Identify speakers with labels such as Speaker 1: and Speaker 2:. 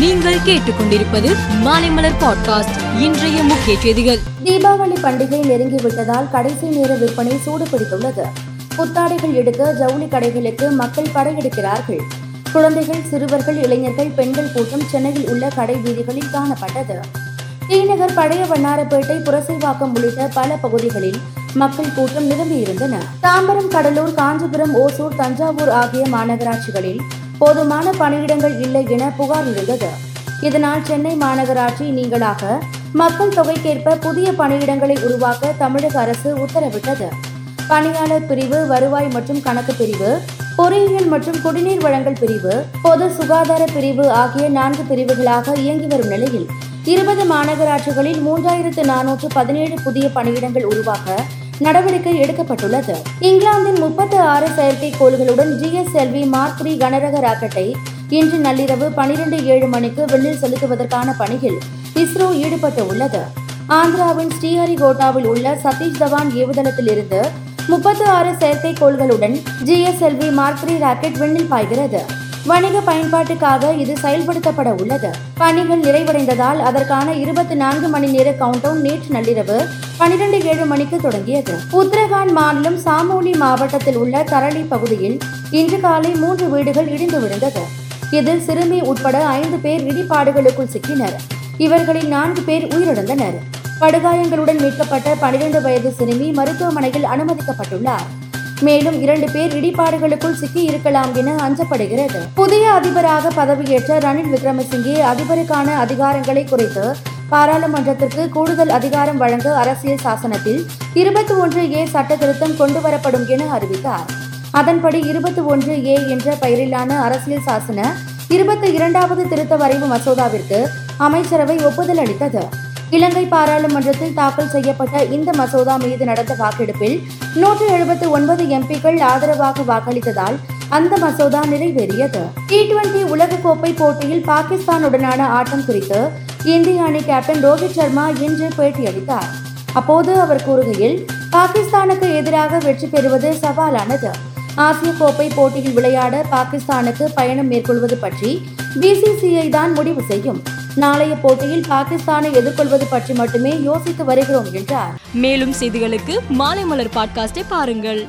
Speaker 1: நீங்கள் கேட்டுக்கொண்டிருப்பது மாலைமலர் பாட்காஸ்ட் இன்றைய முக்கிய செய்திகள்.
Speaker 2: தீபாவளி பண்டிகை நெருங்கிவிட்டதால் கடைசி நேர விற்பனை சூடு பிடித்துள்ளது புத்தாடைகள் எடுக்க ஜவுளி கடைகளுக்கு மக்கள் படையெடுக்கிறார்கள். குழந்தைகள் சிறுவர்கள் இளைஞர்கள் பெண்கள் கூட்டம் சென்னையில் உள்ள கடை வீதிகளில் காணப்பட்டது. டிநகர் பழைய வண்ணாரப்பேட்டை புரசைவாக்கம் உள்ளிட்ட பல பகுதிகளில் மக்கள் கூட்டம் நிரம்பியிருந்தன. தாம்பரம் கடலூர் காஞ்சிபுரம் ஓசூர் தஞ்சாவூர் ஆகிய மாநகராட்சிகளில் போதுமான பணியிடங்கள் இல்லை என புகார் எழுந்தது இதனால் சென்னை மாநகராட்சி நீங்களாக மக்கள் தொகைக்கேற்ப புதிய பணியிடங்களை உருவாக்க தமிழக அரசு உத்தரவிட்டது. பணியாளர் பிரிவு வருவாய் மற்றும் கணக்கு பிரிவு பொறியியல் மற்றும் குடிநீர் வழங்கல் பிரிவு பொது சுகாதார பிரிவு ஆகிய நான்கு பிரிவுகளாக இயங்கி வரும் நிலையில் இருபது மாநகராட்சிகளில் மூன்றாயிரத்து நானூற்று பதினேழு புதிய பணியிடங்கள் உருவாக்க நடவடிக்கை எடுக்கப்பட்டுள்ளது. இங்கிலாந்தின் முப்பத்து ஆறு செயற்கைக்கோள்களுடன் ஜிஎஸ்எல்வி மார்க் த்ரீ கனரக ராக்கெட்டை இன்று நள்ளிரவு பனிரெண்டு ஏழு மணிக்கு விண்ணில் செலுத்துவதற்கான பணியில் இஸ்ரோ ஈடுபட்டு உள்ளது. ஆந்திராவின் ஸ்ரீஹரிகோட்டாவில் உள்ள சதீஷ் தவான் ஏவுதளத்தில் இருந்து முப்பத்து ஆறு செயற்கைக்கோள்களுடன் ஜிஎஸ்எல்வி மார்க் த்ரீ ராக்கெட் விண்ணில் பாய்கிறது. வணிக பயன்பாட்டுக்காக இது செயல்படுத்தப்பட உள்ளது. பணிகள் நிறைவடைந்ததால் அதற்கான இருபத்தி நான்கு மணி நேர கவுண்டவுன் நேற்று நள்ளிரவு பனிரெண்டு ஏழு மணிக்கு தொடங்கியது. உத்தரகாண்ட் மாநிலம் சாமோனி மாவட்டத்தில் உள்ள தரளி பகுதியில் இன்று காலை மூன்று வீடுகள் இடிந்து விழுந்தது. இதில் சிறுமி உட்பட ஐந்து பேர் இடிபாடுகளுக்குள் சிக்கினர். இவர்களில் நான்கு பேர் உயிரிழந்தனர். படுகாயங்களுடன் மீட்கப்பட்ட பனிரெண்டு வயது சிறுமி மருத்துவமனையில் அனுமதிக்கப்பட்டுள்ளார். மேலும் இரண்டு பேர் இடிபாடுகளுக்குள் சிக்கி இருக்கலாம் என அஞ்சப்படுகிறது. புதிய அதிபராக பதவியேற்ற ரணில் விக்ரமசிங்கே அதிபருக்கான அதிகாரங்களை குறைத்து பாராளுமன்றத்திற்கு கூடுதல் அதிகாரம் வழங்க அரசியல் சாசனத்தில் இருபத்தி ஒன்று ஏ சட்ட திருத்தம் கொண்டுவரப்படும் என அறிவித்தார். அதன்படி இருபத்தி ஒன்று ஏ என்ற பெயரிலான அரசியல் சாசன இருபத்தி இரண்டாவது திருத்த வரைவு மசோதாவிற்கு அமைச்சரவை ஒப்புதல் அளித்தது. இலங்கை பாராளுமன்றத்தில் தாக்கல் செய்யப்பட்ட இந்த மசோதா மீது நடந்த வாக்கெடுப்பில் நூற்று எழுபத்தி ஒன்பது எம்பிக்கள் ஆதரவாக வாக்களித்ததால் அந்த மசோதா நிறைவேறியது. டி டுவெண்டி உலகக்கோப்பை போட்டியில் பாகிஸ்தானுடனான ஆட்டம் குறித்து இந்திய அணி கேப்டன் ரோஹித் சர்மா இன்று பேட்டியளித்தார் அப்போது அவர் கூறுகையில் பாகிஸ்தானுக்கு எதிராக வெற்றி பெறுவது சவாலானது. ஆசிய கோப்பை போட்டியில் விளையாட பாகிஸ்தானுக்கு பயணம் மேற்கொள்வது பற்றி பிசிசிஐ தான் முடிவு செய்யும். நாளைய போட்டியில் பாகிஸ்தானை எதிர்கொள்வது பற்றி மட்டுமே யோசித்து வருகிறோம் என்றார்.
Speaker 1: மேலும் செய்திகளுக்கு மாலை மலர் பாட்காஸ்டை பாருங்கள்.